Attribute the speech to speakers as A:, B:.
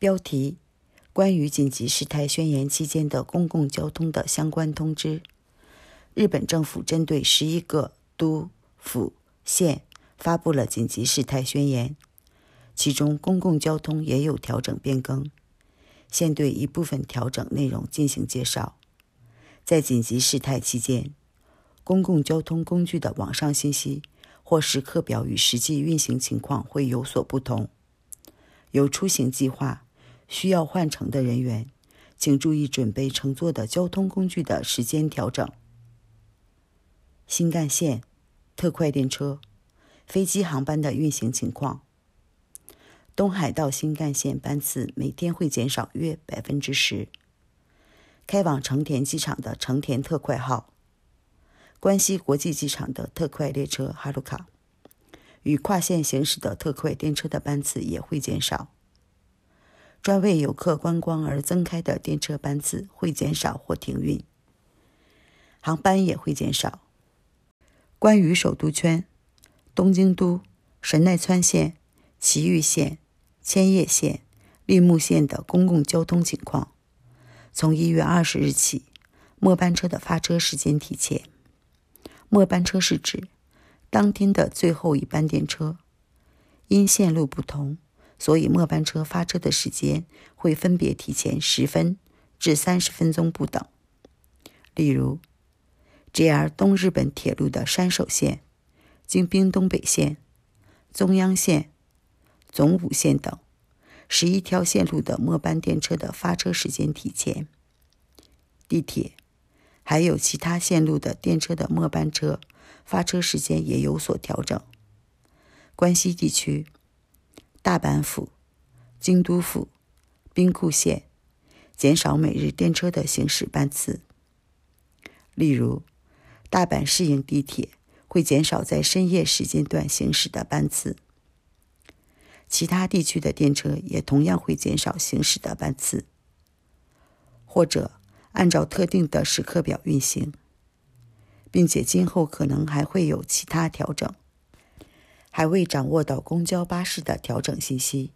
A: 标题：关于紧急事态宣言期间的公共交通的相关通知。日本政府针对十一个都府县发布了紧急事态宣言，其中公共交通也有调整变更。现对一部分调整内容进行介绍。在紧急事态期间，公共交通工具的网上信息或时刻表与实际运行情况会有所不同。有出行计划需要换乘的人员，请注意准备乘坐的交通工具的时间调整。新干线、特快电车、飞机航班的运行情况。东海道新干线班次每天会减少约百分之十。开往成田机场的成田特快号、关西国际机场的特快列车哈鲁卡与跨线行驶的特快电车的班次也会减少。专为游客观光而增开的电车班次会减少或停运，航班也会减少。关于首都圈、东京都、神奈川县、埼玉县、千叶县、立木县的公共交通情况。从一月二十日起，末班车的发车时间提前。末班车是指当天的最后一班电车。因线路不同，所以末班车发车的时间会分别提前十分至三十分钟不等。例如，JR 东日本铁路的山手线、京滨东北线、中央线、总武线等。十一条线路的末班电车的发车时间提前，地铁还有其他线路的电车的末班车发车时间也有所调整。关西地区，大阪府、京都府、兵库县减少每日电车的行驶班次。例如，大阪市营地铁会减少在深夜时间段行驶的班次。其他地区的电车也同样会减少行驶的班次，或者按照特定的时刻表运行，并且今后可能还会有其他调整，还未掌握到公交巴士的调整信息。